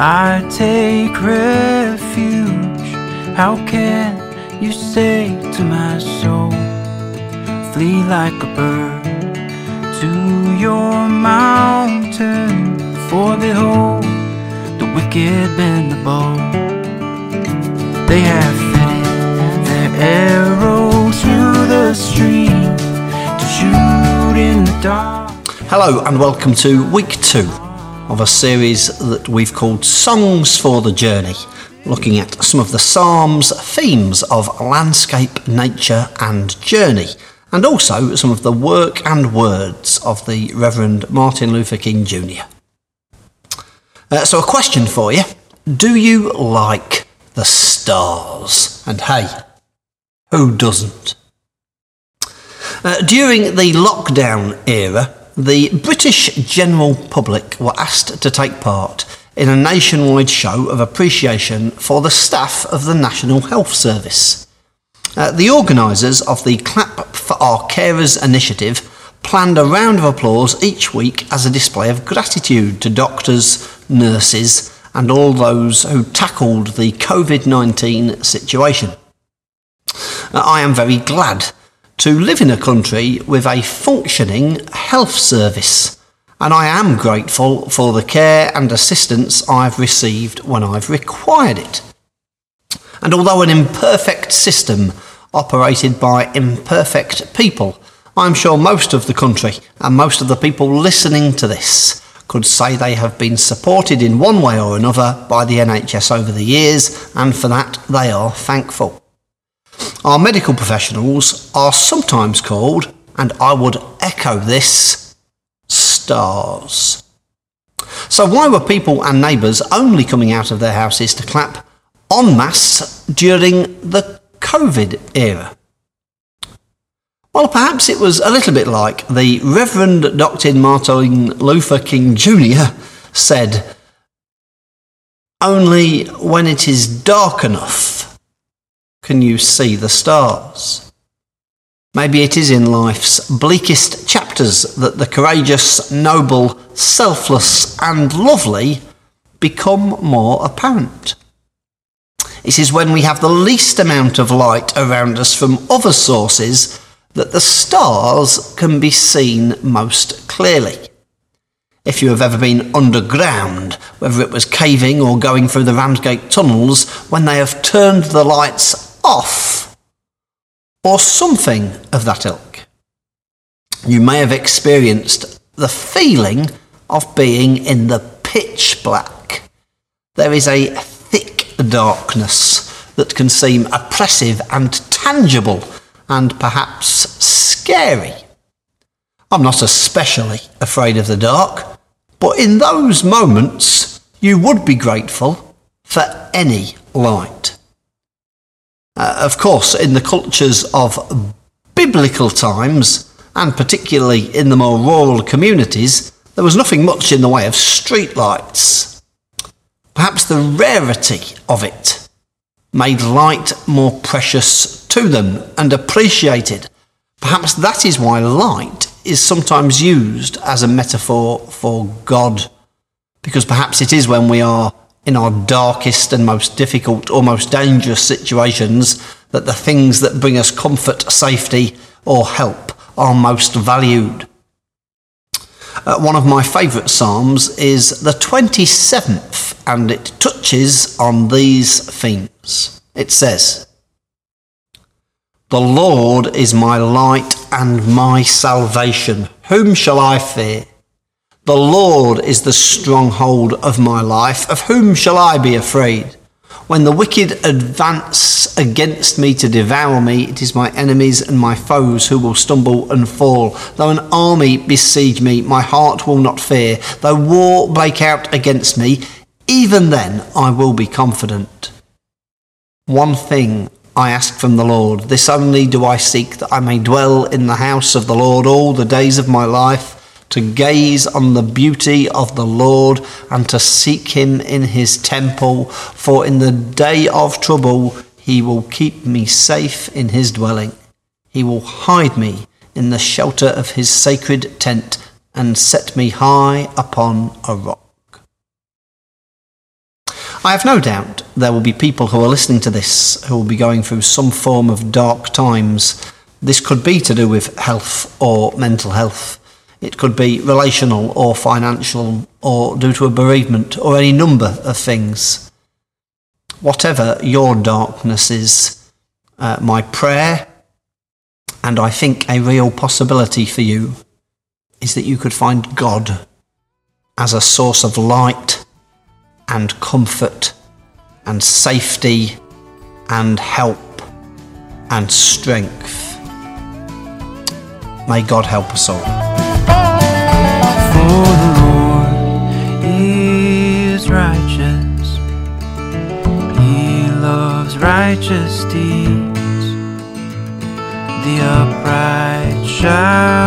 I take refuge. How can you say to my soul, flee like a bird to your mountain? For behold, the wicked bend the bow. They have fitted their arrow to the stream to shoot in the dark. Hello and welcome to week two of a series that we've called Songs for the Journey, looking at some of the Psalms' themes of landscape, nature, and journey, and also some of the work and words of the Reverend Martin Luther King Jr. Uh, so, a question for you Do you like the stars? And hey, who doesn't? Uh, during the lockdown era, the British general public were asked to take part in a nationwide show of appreciation for the staff of the National Health Service. Uh, the organisers of the Clap for Our Carers initiative planned a round of applause each week as a display of gratitude to doctors, nurses, and all those who tackled the COVID 19 situation. Uh, I am very glad to live in a country with a functioning health service, and I am grateful for the care and assistance I've received when I've required it. And although an imperfect system operated by imperfect people, I'm sure most of the country and most of the people listening to this could say they have been supported in one way or another by the NHS over the years, and for that they are thankful. Our medical professionals are sometimes called, and I would echo this, stars. So, why were people and neighbours only coming out of their houses to clap en masse during the COVID era? Well, perhaps it was a little bit like the Reverend Dr. Martin Luther King Jr. said, only when it is dark enough can you see the stars? Maybe it is in life's bleakest chapters that the courageous, noble, selfless, and lovely become more apparent. It is when we have the least amount of light around us from other sources that the stars can be seen most clearly. If you have ever been underground, whether it was caving or going through the Ramsgate tunnels, when they have turned the lights off, or something of that ilk. You may have experienced the feeling of being in the pitch black. There is a thick darkness that can seem oppressive and tangible and perhaps scary. I'm not especially afraid of the dark, but in those moments, you would be grateful for any light. Uh, of course, in the cultures of biblical times, and particularly in the more rural communities, there was nothing much in the way of streetlights. Perhaps the rarity of it made light more precious to them and appreciated. Perhaps that is why light is sometimes used as a metaphor for God, because perhaps it is when we are in our darkest and most difficult or most dangerous situations that the things that bring us comfort, safety, or help are most valued. Uh, one of my favourite Psalms is the 27th, and it touches on these themes. It says, The Lord is my light and my salvation. Whom shall I fear? The Lord is the stronghold of my life. Of whom shall I be afraid? When the wicked advance against me to devour me, it is my enemies and my foes who will stumble and fall. Though an army besiege me, my heart will not fear. Though war break out against me, even then I will be confident. One thing I ask from the Lord, this only do I seek, that I may dwell in the house of the Lord all the days of my life to gaze on the beauty of the Lord and to seek him in his temple. For in the day of trouble he will keep me safe in his dwelling. He will hide me in the shelter of his sacred tent and set me high upon a rock. I have no doubt there will be people who are listening to this who will be going through some form of dark times. This could be to do with health or mental health. It could be relational or financial or due to a bereavement or any number of things. Whatever your darkness is, uh, my prayer, and I think a real possibility for you, is that you could find God as a source of light and comfort and safety and help and strength. May God help us all. Righteous deeds. The upright shall